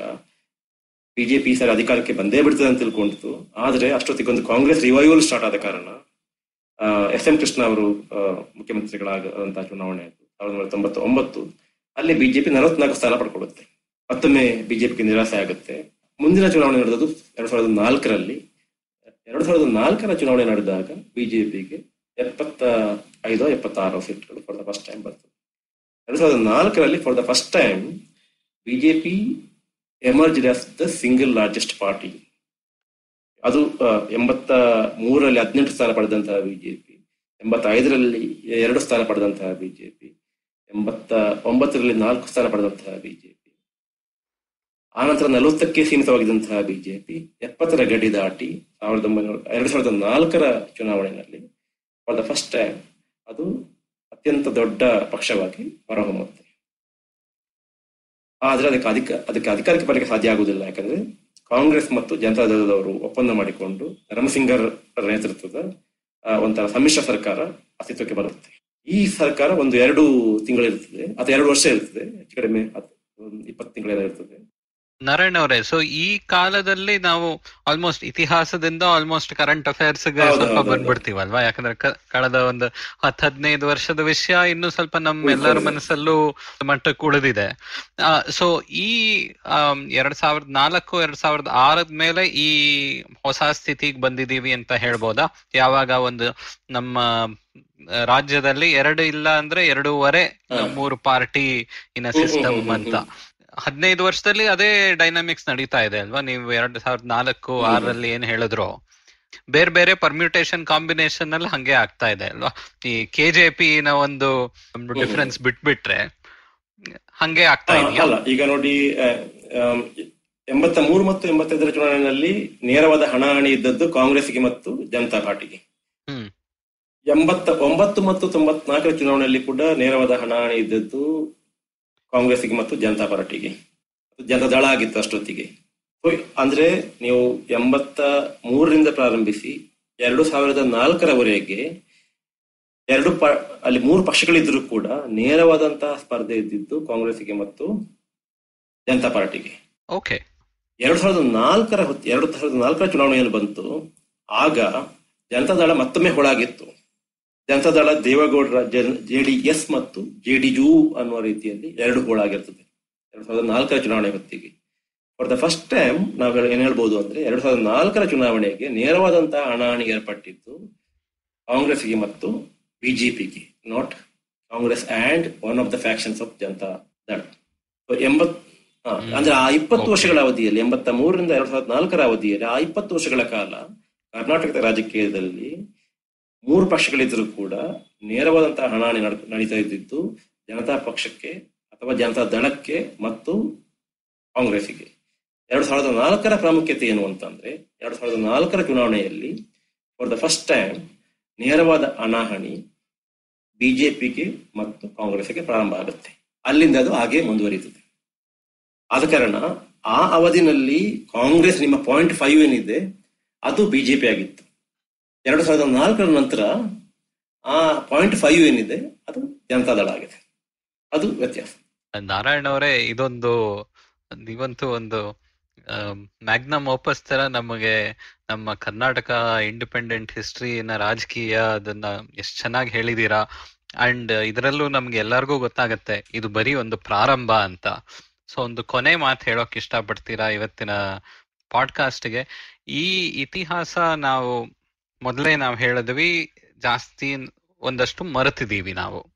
ಬಿಜೆಪಿ ಸರ್ ಅಧಿಕಾರಕ್ಕೆ ಬಂದೇ ಬಿಡ್ತದೆ ಅಂತ ತಿಳ್ಕೊಂಡಿತ್ತು. ಆದ್ರೆ ಅಷ್ಟೊತ್ತಿಗೊಂದು ಕಾಂಗ್ರೆಸ್ ರಿವೈವಲ್ ಸ್ಟಾರ್ಟ್ ಆದ ಕಾರಣ ಎಸ್ ಎಂ ಕೃಷ್ಣ ಅವರು ಮುಖ್ಯಮಂತ್ರಿಗಳಾದಂತಹ ಚುನಾವಣೆ ಆಯಿತು. ಸಾವಿರದ ಒಂಬೈನೂರ ತೊಂಬತ್ತೊಂಬತ್ತು ಅಲ್ಲಿ ಬಿಜೆಪಿ ನಲವತ್ನಾಲ್ಕು ಸ್ಥಾನ ಪಡ್ಕೊಳ್ಳುತ್ತೆ. ಮತ್ತೊಮ್ಮೆ ಬಿಜೆಪಿಗೆ ನಿರಾಸೆ ಆಗುತ್ತೆ. ಮುಂದಿನ ಚುನಾವಣೆ ನಡೆದದ್ದು ಎರಡ್ ಸಾವಿರದ ನಾಲ್ಕರಲ್ಲಿ ಎರಡ್ ಸಾವಿರದ ನಾಲ್ಕರ ಚುನಾವಣೆ ನಡೆದಾಗ ಬಿಜೆಪಿಗೆ ಎಪ್ಪತ್ತ ಐದು ಎಪ್ಪತ್ತಾರು ಸೀಟ್ಗಳು ಫಾರ್ ದ ಫಸ್ಟ್ ಟೈಮ್ ಬರ್ತದೆ. ಎರಡು ಸಾವಿರದ ನಾಲ್ಕರಲ್ಲಿ for the first time BJP emerge as the single largest party ಅದು ಎಂಬತ್ತ ಮೂರರಲ್ಲಿ ಹದಿನೆಂಟು ಸ್ಥಾನ ಪಡೆದಂತಹ ಬಿಜೆಪಿ, ಎಂಬತ್ತೈದರಲ್ಲಿ ಎರಡು ಸ್ಥಾನ ಪಡೆದಂತಹ ಬಿಜೆಪಿ ಎಂಬತ್ತ ಒಂಬತ್ತರಲ್ಲಿ ನಾಲ್ಕು ಸ್ಥಾನ ಪಡೆದಂತಹ ಬಿಜೆಪಿ. ಆನಂತರ ನಲವತ್ತಕ್ಕೆ ಸೀಮಿತವಾಗಿದ್ದಂತಹ ಬಿಜೆಪಿ ಎಪ್ಪತ್ತರ ಗಡಿ ದಾಟಿ ಸಾವಿರದ ಒಂಬೈನೂರ, ಎರಡ್ ಸಾವಿರದ ನಾಲ್ಕರ ಚುನಾವಣೆಯಲ್ಲಿ ಫಾರ್ ದ ಫಸ್ಟ್ ಟೈಮ್ ಅದು ಅತ್ಯಂತ ದೊಡ್ಡ ಪಕ್ಷವಾಗಿ ಹೊರಹೊಮ್ಮುತ್ತೆ ಆದ್ರೆ ಅದಕ್ಕೆ ಅಧಿಕ, ಅದಕ್ಕೆ ಅಧಿಕಾರಕ್ಕೆ ಬರಲಿಕ್ಕೆ ಸಾಧ್ಯ ಆಗುವುದಿಲ್ಲ. ಯಾಕಂದ್ರೆ ಕಾಂಗ್ರೆಸ್ ಮತ್ತು ಜನತಾದಳದವರು ಒಪ್ಪಂದ ಮಾಡಿಕೊಂಡು ರಮಸಿಂಗರ್ ನೇತೃತ್ವದ ಒಂಥರ ಸಮ್ಮಿಶ್ರ ಸರ್ಕಾರ ಅಸ್ತಿತ್ವಕ್ಕೆ ಬರುತ್ತೆ. ಈ ಸರ್ಕಾರ ಒಂದು ಎರಡು ತಿಂಗಳಿರ್ತದೆ ಅಥವಾ ಎರಡು ವರ್ಷ ಇರ್ತದೆ ಹೆಚ್ಚು ಕಡಿಮೆ ಇಪ್ಪತ್ತು ತಿಂಗಳೇನೋ ಇರ್ತದೆ ನಾರಾಯಣ್ ಅವರೇ ಸೊ ಈ ಕಾಲದಲ್ಲಿ ನಾವು ಆಲ್ಮೋಸ್ಟ್ ಇತಿಹಾಸದಿಂದ ಆಲ್ಮೋಸ್ಟ್ ಕರೆಂಟ್ ಅಫೇರ್ಸ್ ಸ್ವಲ್ಪ. ಬಂದ್ಬಿಡ್ತೀವಲ್ವಾ ಯಾಕಂದ್ರೆ ಕಳೆದ ಒಂದು ಹತ್ ಹದಿನೈದು ವರ್ಷದ ವಿಷಯ ಇನ್ನು ಸ್ವಲ್ಪ ನಮ್ಮ ಎಲ್ಲರ. ಮನಸ್ಸಲ್ಲೂ ಮಟ್ಟಕ್ಕೆ ಉಳಿದಿದೆ ಸೊ ಈ ಎರಡ್ ಸಾವಿರದ ನಾಲ್ಕು ಎರಡ್ ಸಾವಿರದ ಆರದ ಮೇಲೆ ಈ ಹೊಸ ಸ್ಥಿತಿಗೆ ಬಂದಿದೀವಿ ಅಂತ ಹೇಳ್ಬೋದಾ ಯಾವಾಗ ಒಂದು ನಮ್ಮ ರಾಜ್ಯದಲ್ಲಿ ಎರಡು ಇಲ್ಲ ಅಂದ್ರೆ ಎರಡೂವರೆ. ಮೂರು ಪಾರ್ಟಿ ಇನ್ ಸಿಸ್ಟಮ್ ಅಂತ ಹದಿನೈದು ವರ್ಷದಲ್ಲಿ ಅದೇ ಡೈನಾಮಿಕ್ಸ್ ನಡೀತಾ ಇದೆ ಅಲ್ವಾ? ನೀವು ಎರಡ್ ಸಾವಿರದ ನಾಲ್ಕು. ಆರಲ್ಲಿ ಏನ್ ಹೇಳಿದ್ರು ಬೇರೆ ಬೇರೆ ಪರ್ಮ್ಯೂಟೇಷನ್ ಕಾಂಬಿನೇಷನ್ ಅಲ್ಲಿ ಹಂಗೆ ಆಗ್ತಾ ಇದೆ ಅಲ್ವಾ? ಈ ಕೆ ಜೆ ಪಿ ನ ಒಂದು ಡಿಫರೆನ್ಸ್ ಬಿಟ್ಬಿಟ್ರೆ ಹಂಗೆ ಆಗ್ತಾ ಇದೆಯಲ್ಲ ಅಲ್ಲ ಈಗ ನೋಡಿ ಎಂಬತ್ತ ಮೂರು ಮತ್ತು ಎಂಬತ್ತೈದರ ಚುನಾವಣೆಯಲ್ಲಿ ನೇರವಾದ ಹಣಾಹಣಿ ಇದ್ದದ್ದು ಕಾಂಗ್ರೆಸ್ಗೆ ಮತ್ತು ಜನತಾ ಪಾರ್ಟಿಗೆ. ಹ್ಮ್. ಎಂಬತ್ತ ಒಂಬತ್ತು ಮತ್ತು ತೊಂಬತ್ನಾಲ್ಕರ ಚುನಾವಣೆಯಲ್ಲಿ ಕೂಡ ನೇರವಾದ ಹಣಾಹಣಿ ಇದ್ದದ್ದು ಕಾಂಗ್ರೆಸ್ಗೆ ಮತ್ತು ಜನತಾ ಪಾರ್ಟಿಗೆ. ಜನತಾ ದಳ ಆಗಿತ್ತು ಅಷ್ಟೊತ್ತಿಗೆ. ಅಂದ್ರೆ ನೀವು ಎಂಬತ್ತ ಮೂರರಿಂದ ಪ್ರಾರಂಭಿಸಿ ಎರಡು ಸಾವಿರದ ನಾಲ್ಕರವರೆಗೆ ಎರಡು ಪ ಅಲ್ಲಿ ಮೂರು ಪಕ್ಷಗಳಿದ್ರು ಕೂಡ ನೇರವಾದಂತಹ ಸ್ಪರ್ಧೆ ಇದ್ದಿದ್ದು ಕಾಂಗ್ರೆಸ್ಗೆ ಮತ್ತು ಜನತಾ ಪಾರ್ಟಿಗೆ. ಓಕೆ. ಎರಡ್ ಸಾವಿರದ ನಾಲ್ಕರ ಹೊತ್ತು ಎರಡು ಸಾವಿರದ ನಾಲ್ಕರ ಚುನಾವಣೆಯಲ್ಲಿ ಬಂತು ಆಗ ಜನತಾದಳ ಮತ್ತೊಮ್ಮೆ ಹೊಳಾಗಿತ್ತು. ಜನತಾದಳ ದೇವೇಗೌಡರ ಜೆಡಿಎಸ್ ಮತ್ತು ಜೆಡಿಯು ಅನ್ನುವ ರೀತಿಯಲ್ಲಿ ಎರಡು ಗೋಳಾಗಿರ್ತದೆ ಎರಡ್ ಸಾವಿರದ ನಾಲ್ಕರ ಚುನಾವಣೆ ಹೊತ್ತಿಗೆ. ಫಾರ್ ದ ಫಸ್ಟ್ ಟೈಮ್ ನಾವು ಏನ್ ಹೇಳ್ಬೋದು ಅಂದ್ರೆ ಎರಡ್ ಸಾವಿರದ ನಾಲ್ಕರ ಚುನಾವಣೆಗೆ ನೇರವಾದಂತಹ ಹಣಾಹಣಿ ಏರ್ಪಟ್ಟಿದ್ದು ಕಾಂಗ್ರೆಸ್ಗೆ ಮತ್ತು ಬಿಜೆಪಿಗೆ not Congress and one of the factions of Janata Dal. ಎಂಬತ್ ಅಂದ್ರೆ ಆ ಇಪ್ಪತ್ತು. ವರ್ಷಗಳ ಅವಧಿಯಲ್ಲಿ ಎಂಬತ್ತ ಮೂರರಿಂದ ಎರಡ್ ಸಾವಿರದ ನಾಲ್ಕರ ಅವಧಿಯಲ್ಲಿ ಆ ಇಪ್ಪತ್ತು ವರ್ಷಗಳ ಕಾಲ ಕರ್ನಾಟಕದ ರಾಜಕೀಯದಲ್ಲಿ ಮೂರು ಪಕ್ಷಗಳಿದ್ದರೂ ಕೂಡ ನೇರವಾದಂತಹ ಹಣಾಣಿ ನಡ್- ನಡೀತಾ ಇದ್ದಿದ್ದು ಜನತಾ ಪಕ್ಷಕ್ಕೆ ಅಥವಾ ಜನತಾ ದಳಕ್ಕೆ ಮತ್ತು ಕಾಂಗ್ರೆಸ್ಗೆ ಎರಡು ಸಾವಿರದ ನಾಲ್ಕರ ಪ್ರಾಮುಖ್ಯತೆ ಏನು ಅಂತಂದ್ರೆ, ಎರಡು ಸಾವಿರದ ನಾಲ್ಕರ ಚುನಾವಣೆಯಲ್ಲಿ ಫಾರ್ ದ ಫಸ್ಟ್ ಟೈಮ್ ನೇರವಾದ ಹಣಾಹಣಿ ಬಿಜೆಪಿಗೆ ಮತ್ತು ಕಾಂಗ್ರೆಸ್ಗೆ ಪ್ರಾರಂಭ ಆಗುತ್ತೆ. ಅಲ್ಲಿಂದ ಅದು ಹಾಗೆ ಮುಂದುವರಿಯುತ್ತದೆ. ಆದ ಕಾರಣ ಆ ಅವಧಿನಲ್ಲಿ ಕಾಂಗ್ರೆಸ್ ನಿಮ್ಮ ಪಾಯಿಂಟ್ ಫೈವ್ ಏನಿದೆ, ಅದು ಬಿಜೆಪಿ ಆಗಿತ್ತು. ಎರಡು ಸಾವಿರದ ನಾಲ್ಕರ ನಂತರ ಆ ಪಾಯಿಂಟ್ ಫೈವ್ ಏನಿದೆ, ಅದು ಜನತಾದಳ ಆಗಿದೆ. ಅದು ವ್ಯತ್ಯಾಸ. ನಾರಾಯಣ ಅವರೇ, ಇದೊಂದು, ನೀವಂತೂ ಒಂದು ಮ್ಯಾಗ್ನಮ್ ಓಪಸ್ ತರ ನಮಗೆ ನಮ್ಮ ಕರ್ನಾಟಕ ಇಂಡಿಪೆಂಡೆಂಟ್ ಹಿಸ್ಟ್ರಿನ ರಾಜಕೀಯ ಅದನ್ನ ಎಷ್ಟ್ ಚೆನ್ನಾಗಿ ಹೇಳಿದೀರಾ. ಅಂಡ್ ಇದರಲ್ಲೂ ನಮ್ಗೆ ಎಲ್ಲರಿಗೂ ಗೊತ್ತಾಗತ್ತೆ, ಇದು ಬರೀ ಒಂದು ಪ್ರಾರಂಭ ಅಂತ. ಸೊ ಒಂದು ಕೊನೆ ಮಾತು ಹೇಳೋಕ್ ಇಷ್ಟಪಡ್ತೀರಾ ಇವತ್ತಿನ ಪಾಡ್ಕಾಸ್ಟ್ಗೆ ಈ ಇತಿಹಾಸ ನಾವು ಮೊದಲೇ ನಾವು ಹೇಳಿದ್ವಿ ಜಾಸ್ತಿ ಒಂದಷ್ಟು ಮರೆತಿದ್ದೀವಿ ನಾವು.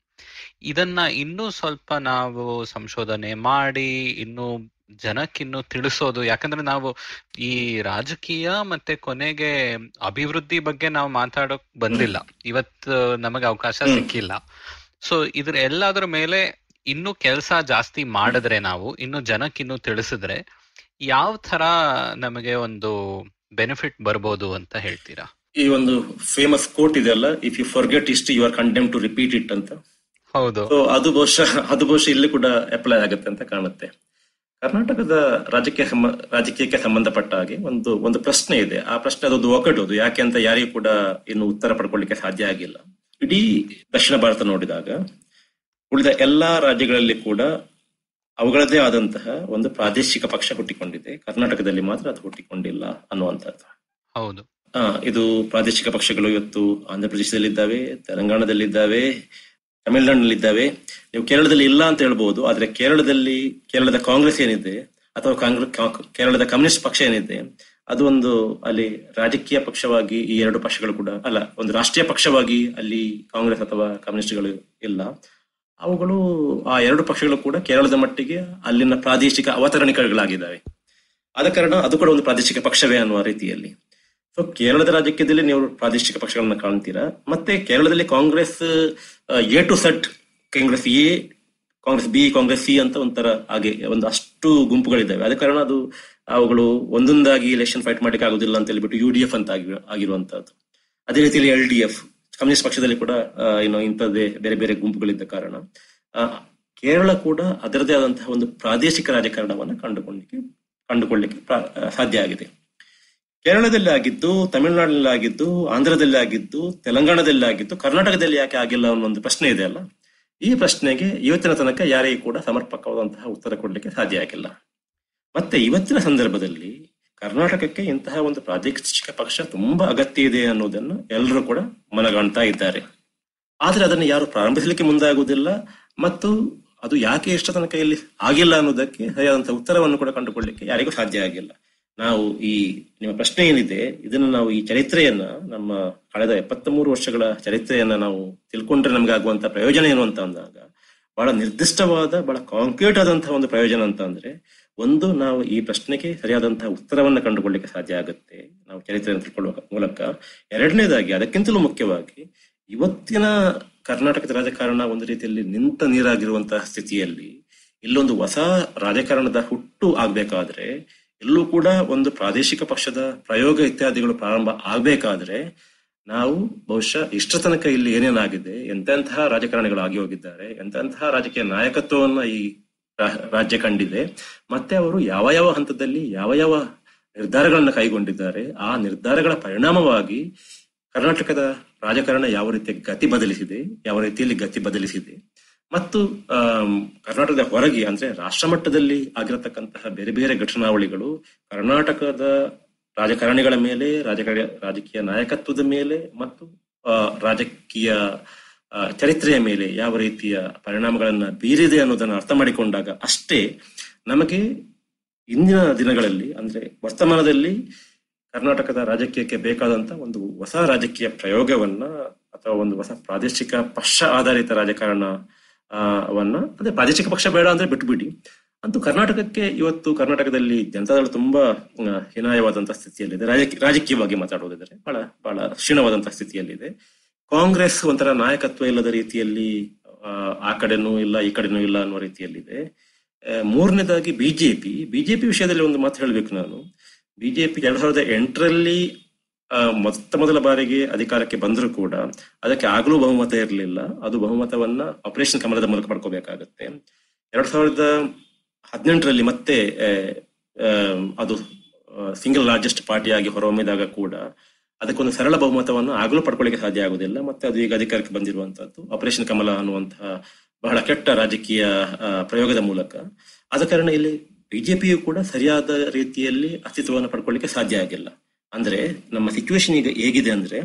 ಇದನ್ನ ಇನ್ನೂ ಸ್ವಲ್ಪ ನಾವು ಸಂಶೋಧನೆ ಮಾಡಿ ಇನ್ನು ಜನಕ್ಕಿನ್ನು ತಿಳಿಸೋದು ಯಾಕಂದ್ರೆ ನಾವು ಈ ರಾಜಕೀಯ ಮತ್ತೆ ಕೊನೆಗೆ ಅಭಿವೃದ್ಧಿ ಬಗ್ಗೆ ನಾವು ಮಾತಾಡೋಕ್ ಬಂದಿಲ್ಲ. ಇವತ್ತು ನಮಗೆ ಅವಕಾಶ. ಸಿಕ್ಕಿಲ್ಲ. ಸೊ ಇದ್ರ ಎಲ್ಲದ್ರ ಮೇಲೆ ಇನ್ನು ಕೆಲಸ ಜಾಸ್ತಿ ಮಾಡಿದ್ರೆ ನಾವು ಇನ್ನು ಜನಕ್ಕಿನ್ನು ತಿಳಿಸಿದ್ರೆ ಯಾವ ತರ ನಮಗೆ ಒಂದು ಬೆನಿಫಿಟ್ ಬರ್ಬೋದು ಅಂತ ಹೇಳ್ತೀರಾ? ಈ ಒಂದು ಫೇಮಸ್ ಕೋಟ್ ಇದೆಯಲ್ಲ if you forget history you are condemned to repeat it ಅಂತ. ಹೌದು. ಸೊ ಅದು ಬಹುಶಃ ಅದು ಬಹುಶಃ ಇಲ್ಲಿ ಕೂಡ ಅಪ್ಲೈ ಆಗುತ್ತೆ ಅಂತ ಕಾಣುತ್ತೆ. ಕರ್ನಾಟಕದ ರಾಜಕೀಯ ರಾಜಕೀಯಕ್ಕೆ ಸಂಬಂಧಪಟ್ಟ ಹಾಗೆ ಒಂದು ಒಂದು ಪ್ರಶ್ನೆ ಇದೆ. ಆ ಪ್ರಶ್ನೆ ಅದೊಂದು ಒಗ್ಗಟ್ಟುವುದು ಯಾಕೆ ಅಂತ ಯಾರಿಗೂ ಕೂಡ ಇನ್ನು ಉತ್ತರ ಪಡ್ಕೊಳ್ಳಿಕ್ಕೆ ಸಾಧ್ಯ ಆಗಿಲ್ಲ. ಇಡೀ ದಕ್ಷಿಣ ಭಾರತ ನೋಡಿದಾಗ ಉಳಿದ ಎಲ್ಲಾ ರಾಜ್ಯಗಳಲ್ಲಿ ಕೂಡ ಅವುಗಳದ್ದೇ ಆದಂತಹ ಒಂದು ಪ್ರಾದೇಶಿಕ ಪಕ್ಷ ಹುಟ್ಟಿಕೊಂಡಿದೆ. ಕರ್ನಾಟಕದಲ್ಲಿ ಮಾತ್ರ ಅದು ಹುಟ್ಟಿಕೊಂಡಿಲ್ಲ ಅನ್ನುವಂಥದ್ದು. ಹೌದು. ಇದು ಪ್ರಾದೇಶಿಕ ಪಕ್ಷಗಳು ಇವತ್ತು ಆಂಧ್ರ ಪ್ರದೇಶದಲ್ಲಿದ್ದಾವೆ ತೆಲಂಗಾಣದಲ್ಲಿದ್ದಾವೆ, ತಮಿಳುನಾಡಿನಲ್ಲಿದ್ದಾವೆ. ನೀವು ಕೇರಳದಲ್ಲಿ ಇಲ್ಲ ಅಂತ ಹೇಳ್ಬೋದು, ಆದ್ರೆ ಕೇರಳದಲ್ಲಿ ಕೇರಳದ ಕಾಂಗ್ರೆಸ್ ಏನಿದೆ, ಅಥವಾ ಕಾಂಗ್ರೆಸ್ ಕೇರಳದ ಕಮ್ಯುನಿಸ್ಟ್ ಪಕ್ಷ ಏನಿದೆ, ಅದು ಒಂದು ಅಲ್ಲಿ ರಾಜಕೀಯ ಪಕ್ಷವಾಗಿ ಈ ಎರಡು ಪಕ್ಷಗಳು ಕೂಡ, ಅಲ್ಲ, ಒಂದು ರಾಷ್ಟ್ರೀಯ ಪಕ್ಷವಾಗಿ ಅಲ್ಲಿ ಕಾಂಗ್ರೆಸ್ ಅಥವಾ ಕಮ್ಯುನಿಸ್ಟ್ಗಳು ಇಲ್ಲ. ಅವುಗಳು, ಆ ಎರಡು ಪಕ್ಷಗಳು ಕೂಡ ಕೇರಳದ ಮಟ್ಟಿಗೆ ಅಲ್ಲಿನ ಪ್ರಾದೇಶಿಕ ಅವತರಣಿಕೆಗಳಾಗಿದ್ದಾವೆ. ಆದ ಕಾರಣ ಅದು ಕೂಡ ಒಂದು ಪ್ರಾದೇಶಿಕ ಪಕ್ಷವೇ ಅನ್ನುವ ರೀತಿಯಲ್ಲಿ. ಸೊ ಕೇರಳದ ರಾಜಕೀಯದಲ್ಲಿ ನೀವು ಪ್ರಾದೇಶಿಕ ಪಕ್ಷಗಳನ್ನ ಕಾಣ್ತೀರಾ ಮತ್ತೆ ಕೇರಳದಲ್ಲಿ Congress A to set Congress A Congress B Congress C ಅಂತ ಒಂಥರ ಹಾಗೆ ಒಂದು ಅಷ್ಟು ಗುಂಪುಗಳಿದ್ದಾವೆ ಅದ ಕಾರಣ ಅದು ಅವುಗಳು ಒಂದೊಂದಾಗಿ ಎಲೆಕ್ಷನ್ ಫೈಟ್ ಮಾಡಲಿಕ್ಕೆ ಆಗುದಿಲ್ಲ ಅಂತ ಹೇಳ್ಬಿಟ್ಟು ಯು ಡಿ ಎಫ್ ಅಂತ ಆಗಿ ಆಗಿರುವಂತಹದ್ದು ಅದೇ ರೀತಿಯಲ್ಲಿ ಎಲ್ ಡಿ ಎಫ್ ಕಮ್ಯುನಿಸ್ಟ್ ಪಕ್ಷದಲ್ಲಿ ಕೂಡ ಏನೋ ಇಂಥದ್ದೇ ಬೇರೆ ಬೇರೆ ಗುಂಪುಗಳಿದ್ದ ಕಾರಣ ಕೇರಳ ಕೂಡ ಅದರದೇ ಆದಂತಹ ಒಂದು ಪ್ರಾದೇಶಿಕ ರಾಜಕಾರಣವನ್ನು ಕಂಡುಕೊಳ್ಳಿಕ್ಕೆ ಕಂಡುಕೊಳ್ಳಿಕ್ಕೆ ಸಾಧ್ಯ ಆಗಿದೆ ಕೇರಳದಲ್ಲಿ ಆಗಿದ್ದು ತಮಿಳುನಾಡಿನಲ್ಲಿ ಆಗಿದ್ದು ಆಂಧ್ರದಲ್ಲಿ ಆಗಿದ್ದು ತೆಲಂಗಾಣದಲ್ಲಿ ಆಗಿದ್ದು ಕರ್ನಾಟಕದಲ್ಲಿ ಯಾಕೆ ಆಗಿಲ್ಲ ಅನ್ನೋ ಒಂದು ಪ್ರಶ್ನೆ ಇದೆ ಅಲ್ಲ? ಈ ಪ್ರಶ್ನೆಗೆ ಇವತ್ತಿನ ತನಕ ಯಾರಿಗೂ ಕೂಡ ಸಮರ್ಪಕವಾದಂತಹ ಉತ್ತರ ಕೊಡಲಿಕ್ಕೆ ಸಾಧ್ಯ ಆಗಿಲ್ಲ. ಮತ್ತೆ ಇವತ್ತಿನ ಸಂದರ್ಭದಲ್ಲಿ ಕರ್ನಾಟಕಕ್ಕೆ ಇಂತಹ ಒಂದು ಪ್ರಾದೇಶಿಕ ಪಕ್ಷ ತುಂಬಾ ಅಗತ್ಯ ಇದೆ ಅನ್ನೋದನ್ನು ಎಲ್ಲರೂ ಕೂಡ ಮನಗಾಣ್ತಾ ಇದ್ದಾರೆ. ಆದರೆ ಅದನ್ನು ಯಾರು ಪ್ರಾರಂಭಿಸಲಿಕ್ಕೆ ಮುಂದಾಗುವುದಿಲ್ಲ ಮತ್ತು ಅದು ಯಾಕೆ ಇಷ್ಟ ತನಕ ಇಲ್ಲಿ ಆಗಿಲ್ಲ ಅನ್ನೋದಕ್ಕೆ ಸರಿಯಾದಂತಹ ಉತ್ತರವನ್ನು ಕೂಡ ಕಂಡುಕೊಳ್ಳಿಕ್ಕೆ ಯಾರಿಗೂ ಸಾಧ್ಯ ಆಗಿಲ್ಲ. ನಾವು ಈ ನಿಮ್ಮ ಪ್ರಶ್ನೆ ಏನಿದೆ, ಇದನ್ನು ನಾವು ಈ ಚರಿತ್ರೆಯನ್ನ ನಮ್ಮ ಕಳೆದ ಎಪ್ಪತ್ತ ಮೂರು ವರ್ಷಗಳ ಚರಿತ್ರೆಯನ್ನ ನಾವು ತಿಳ್ಕೊಂಡ್ರೆ ನಮ್ಗೆ ಆಗುವಂತ ಪ್ರಯೋಜನ ಏನು ಅಂತ ಅಂದಾಗ, ಬಹಳ ನಿರ್ದಿಷ್ಟವಾದ, ಬಹಳ ಕಾಂಕ್ರೀಟ್ ಆದಂತಹ ಒಂದು ಪ್ರಯೋಜನ ಅಂತ ಅಂದ್ರೆ, ಒಂದು ನಾವು ಈ ಪ್ರಶ್ನೆಗೆ ಸರಿಯಾದಂತಹ ಉತ್ತರವನ್ನು ಕಂಡುಕೊಳ್ಳಿಕ್ಕೆ ಸಾಧ್ಯ ಆಗುತ್ತೆ. ನಾವು ಚರಿತ್ರೆಯನ್ನು ತಿಳ್ಕೊಳ್ಳುವ ಮೂಲಕ. ಎರಡನೇದಾಗಿ, ಅದಕ್ಕಿಂತಲೂ ಮುಖ್ಯವಾಗಿ, ಇವತ್ತಿನ ಕರ್ನಾಟಕದ ರಾಜಕಾರಣ ಒಂದು ರೀತಿಯಲ್ಲಿ ನಿಂತ ನೀರಾಗಿರುವಂತಹ ಸ್ಥಿತಿಯಲ್ಲಿ, ಇಲ್ಲೊಂದು ಹೊಸ ರಾಜಕಾರಣದ ಹುಟ್ಟು ಆಗ್ಬೇಕಾದ್ರೆ ಎಲ್ಲೂ ಕೂಡ ಒಂದು ಪ್ರಾದೇಶಿಕ ಪಕ್ಷದ ಪ್ರಯೋಗ ಇತ್ಯಾದಿಗಳು ಪ್ರಾರಂಭ ಆಗ್ಬೇಕಾದ್ರೆ ನಾವು ಬಹುಶಃ ಇಷ್ಟ ತನಕ ಇಲ್ಲಿ ಏನೇನಾಗಿದೆ, ಎಂತೆಂತಹ ರಾಜಕಾರಣಿಗಳು ಆಗಿ ಹೋಗಿದ್ದಾರೆ, ಎಂತೆಂತಹ ರಾಜಕೀಯ ನಾಯಕತ್ವವನ್ನು ಈ ರಾಜ್ಯ ಕಂಡಿದೆ, ಮತ್ತೆ ಅವರು ಯಾವ ಯಾವ ಹಂತದಲ್ಲಿ ಯಾವ ಯಾವ ನಿರ್ಧಾರಗಳನ್ನ ಕೈಗೊಂಡಿದ್ದಾರೆ, ಆ ನಿರ್ಧಾರಗಳ ಪರಿಣಾಮವಾಗಿ ಕರ್ನಾಟಕದ ರಾಜಕಾರಣ ಯಾವ ರೀತಿಯ ಗತಿ ಬದಲಿಸಿದೆ, ಯಾವ ರೀತಿಯಲ್ಲಿ ಗತಿ ಬದಲಿಸಿದೆ ಮತ್ತು ಕರ್ನಾಟಕದ ಹೊರಗೆ ಅಂದ್ರೆ ರಾಷ್ಟ್ರ ಮಟ್ಟದಲ್ಲಿ ಆಗಿರತಕ್ಕಂತಹ ಬೇರೆ ಬೇರೆ ಘಟನಾವಳಿಗಳು ಕರ್ನಾಟಕದ ರಾಜಕಾರಣಿಗಳ ಮೇಲೆ ರಾಜಕೀಯ ರಾಜಕೀಯ ನಾಯಕತ್ವದ ಮೇಲೆ ಮತ್ತು ರಾಜಕೀಯ ಚರಿತ್ರೆಯ ಮೇಲೆ ಯಾವ ರೀತಿಯ ಪರಿಣಾಮಗಳನ್ನ ಬೀರಿದೆ ಅನ್ನೋದನ್ನ ಅರ್ಥ ಮಾಡಿಕೊಂಡಾಗ ಅಷ್ಟೇ ನಮಗೆ ಇಂದಿನ ದಿನಗಳಲ್ಲಿ ಅಂದ್ರೆ ವರ್ತಮಾನದಲ್ಲಿ ಕರ್ನಾಟಕದ ರಾಜಕೀಯಕ್ಕೆ ಬೇಕಾದಂತ ಒಂದು ಹೊಸ ರಾಜಕೀಯ ಪ್ರಯೋಗವನ್ನ ಅಥವಾ ಒಂದು ಹೊಸ ಪ್ರಾದೇಶಿಕ ಪಕ್ಷ ಆಧಾರಿತ ರಾಜಕಾರಣ ಆ, ಅದೇ ಪ್ರಾದೇಶಿಕ ಪಕ್ಷ ಬೇಡ ಅಂದ್ರೆ ಬಿಟ್ಬಿಡಿ. ಅಂತೂ ಕರ್ನಾಟಕಕ್ಕೆ ಇವತ್ತು ಕರ್ನಾಟಕದಲ್ಲಿ ಜನತಾದಳ ತುಂಬಾ ಹೀನಾಯವಾದಂತಹ ಸ್ಥಿತಿಯಲ್ಲಿದೆ. ರಾಜಕೀಯ ರಾಜಕೀಯವಾಗಿ ಮಾತಾಡುವುದಿದ್ರೆ ಬಹಳ ಬಹಳ ಕ್ಷೀಣವಾದಂತಹ ಸ್ಥಿತಿಯಲ್ಲಿದೆ. ಕಾಂಗ್ರೆಸ್ ಒಂಥರ ನಾಯಕತ್ವ ಇಲ್ಲದ ರೀತಿಯಲ್ಲಿ ಆ, ಕಡೆನೂ ಇಲ್ಲ ಈ ಕಡೆನೂ ಇಲ್ಲ ಅನ್ನುವ ರೀತಿಯಲ್ಲಿದೆ. ಮೂರನೇದಾಗಿ ಬಿಜೆಪಿ. ಬಿಜೆಪಿ ವಿಷಯದಲ್ಲಿ ಒಂದು ಮಾತು ಹೇಳಬೇಕು ನಾನು. ಬಿಜೆಪಿ ಎರಡ್ ಸಾವಿರದ ಎಂಟರಲ್ಲಿ ಮೊತ್ತ ಮೊದಲ ಬಾರಿಗೆ ಅಧಿಕಾರಕ್ಕೆ ಬಂದರೂ ಕೂಡ ಅದಕ್ಕೆ ಆಗಲೂ ಬಹುಮತ ಇರಲಿಲ್ಲ. ಅದು ಬಹುಮತವನ್ನ ಆಪರೇಷನ್ ಕಮಲದ ಮೂಲಕ ಪಡ್ಕೋಬೇಕಾಗತ್ತೆ. ಎರಡ್ ಸಾವಿರದ ಹದಿನೆಂಟರಲ್ಲಿ ಮತ್ತೆ ಅದು ಸಿಂಗಲ್ ಲಾರ್ಜೆಸ್ಟ್ ಪಾರ್ಟಿಯಾಗಿ ಹೊರಹೊಮ್ಮಿದಾಗ ಕೂಡ ಅದಕ್ಕೊಂದು ಸರಳ ಬಹುಮತವನ್ನು ಆಗಲೂ ಪಡ್ಕೊಳ್ಳಿಕ್ಕೆ ಸಾಧ್ಯ ಆಗುವುದಿಲ್ಲ ಮತ್ತೆ ಅದು ಈಗ ಅಧಿಕಾರಕ್ಕೆ ಬಂದಿರುವಂತಹದ್ದು ಆಪರೇಷನ್ ಕಮಲ ಅನ್ನುವಂತಹ ಬಹಳ ಕೆಟ್ಟ ರಾಜಕೀಯ ಪ್ರಯೋಗದ ಮೂಲಕ. ಆದ ಕಾರಣ ಇಲ್ಲಿ ಬಿಜೆಪಿಯು ಕೂಡ ಸರಿಯಾದ ರೀತಿಯಲ್ಲಿ ಅಸ್ತಿತ್ವವನ್ನು ಪಡ್ಕೊಳ್ಳಿಕ್ಕೆ ಸಾಧ್ಯ ಆಗಿಲ್ಲ. ಅಂದ್ರೆ ನಮ್ಮ ಸಿಚುವೇಶನ್ ಈಗ ಹೇಗಿದೆ ಅಂದ್ರೆ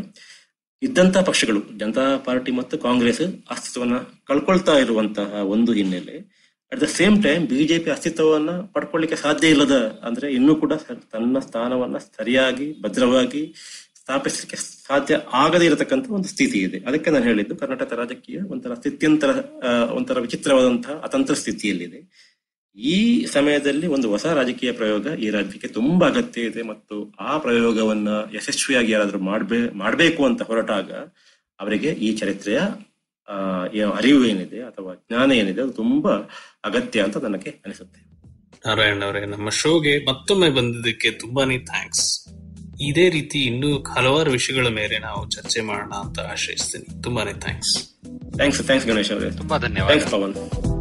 ಇದ್ದಂತ ಪಕ್ಷಗಳು, ಜನತಾ ಪಾರ್ಟಿ ಮತ್ತು ಕಾಂಗ್ರೆಸ್ ಅಸ್ತಿತ್ವವನ್ನ ಕಳ್ಕೊಳ್ತಾ ಇರುವಂತಹ ಒಂದು ಹಿನ್ನೆಲೆ. At the same time BJP ಅಸ್ತಿತ್ವವನ್ನ ಪಡ್ಕೊಳ್ಳಿಕ್ಕೆ ಸಾಧ್ಯ ಇಲ್ಲದ ಅಂದ್ರೆ ಇನ್ನೂ ಕೂಡ ತನ್ನ ಸ್ಥಾನವನ್ನ ಸರಿಯಾಗಿ, ಭದ್ರವಾಗಿ ಸ್ಥಾಪಿಸಲಿಕ್ಕೆ ಸಾಧ್ಯ ಆಗದೇ ಇರತಕ್ಕಂಥ ಒಂದು ಸ್ಥಿತಿ ಇದೆ. ಅದಕ್ಕೆ ನಾನು ಹೇಳಿದ್ದು, ಕರ್ನಾಟಕ ರಾಜಕೀಯ ಒಂಥರ ಸ್ಥಿತ್ಯಂತರ ಒಂಥರ ವಿಚಿತ್ರವಾದಂತಹ ಅತಂತ್ರ ಸ್ಥಿತಿಯಲ್ಲಿದೆ. ಈ ಸಮಯದಲ್ಲಿ ಒಂದು ಹೊಸ ರಾಜಕೀಯ ಪ್ರಯೋಗ ಈ ರಾಜ್ಯಕ್ಕೆ ತುಂಬಾ ಅಗತ್ಯ ಇದೆ ಮತ್ತು ಆ ಪ್ರಯೋಗವನ್ನ ಯಶಸ್ವಿಯಾಗಿ ಯಾರಾದ್ರೂ ಮಾಡ್ಬೇ ಮಾಡ್ಬೇಕು ಅಂತ ಹೊರಟಾಗ ಅವರಿಗೆ ಈ ಚರಿತ್ರೆಯ ಅರಿವು ಏನಿದೆ ಅಥವಾ ಜ್ಞಾನ ಏನಿದೆ ಅದು ತುಂಬಾ ಅಗತ್ಯ ಅಂತ ನನಗೆ ಅನಿಸುತ್ತೆ. ನಾರಾಯಣ್ ಅವರೇ ನಮ್ಮ ಶೋಗೆ ಮತ್ತೊಮ್ಮೆ ಬಂದಿದ್ದಕ್ಕೆ ತುಂಬಾನೇ ಥ್ಯಾಂಕ್ಸ್. ಇದೇ ರೀತಿ ಇನ್ನೂ ಹಲವಾರು ವಿಷಯಗಳ ಮೇಲೆ ನಾವು ಚರ್ಚೆ ಮಾಡೋಣ ಅಂತ ಆಶಯಿಸ್ತೀನಿ ತುಂಬಾನೇ ಥ್ಯಾಂಕ್ಸ್. ಥ್ಯಾಂಕ್ಸ್ ಥ್ಯಾಂಕ್ಸ್ ಗಣೇಶ್ ಅವರೇ. ತುಂಬಾ ಧನ್ಯವಾದ. ಥ್ಯಾಂಕ್ಸ್ ಪವನ್.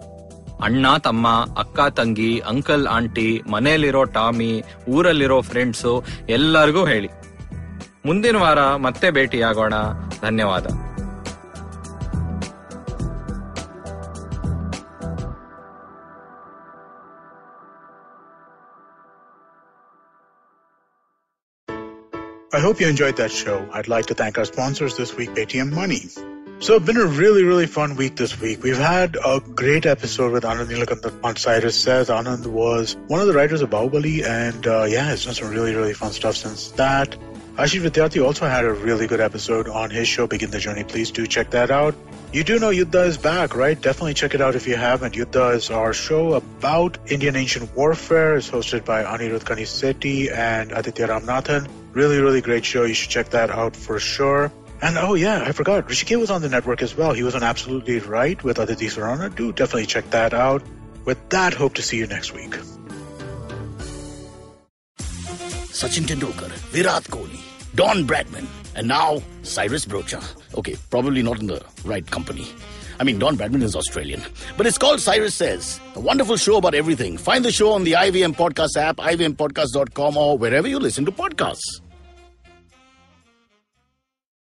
ಅಣ್ಣ ತಮ್ಮ ಅಕ್ಕ ತಂಗಿ ಅಂಕಲ್ ಆಂಟಿ ಮನೆಯಲ್ಲಿರೋ ಟಾಮಿ ಊರಲ್ಲಿರೋ ಫ್ರೆಂಡ್ಸು ಎಲ್ಲರಿಗೂ ಹೇಳಿ ಮುಂದಿನ ವಾರ ಮತ್ತೆ ಭೇಟಿಯಾಗೋಣ ಧನ್ಯವಾದ I hope you enjoyed that show. I'd like to thank our sponsors this week, Paytm Money. So it's been a really, really fun week this week. We've had a great episode with Anand Nilakanta on Cyrus Says. Anand was one of the writers of Bahubali and uh, yeah, it's done some really, really fun stuff since that. Ashish Vidyarthi also had a really good episode on his show, Begin the Journey. Please do check that out. You do know Yuddha is back, right? Definitely check it out if you haven't. Yuddha is our show about Indian ancient warfare. It's hosted by Anirudh Kanisetti and Aditya Ramnathan. Really, really great show. You should check that out for sure. And oh yeah, I forgot. Rishikesh was on the network as well. He was on Absolutely Right with Aditi Sarana. Do definitely check that out. With that, hope to see you next week. Sachin Tendulkar, Virat Kohli, Don Bradman, and now Cyrus Brocha. Okay, probably not in the right company. I mean, Don Bradman is Australian. But it's called Cyrus Says, a wonderful show about everything. Find the show on the IVM Podcast app, ivmpodcast.com, or wherever you listen to podcasts.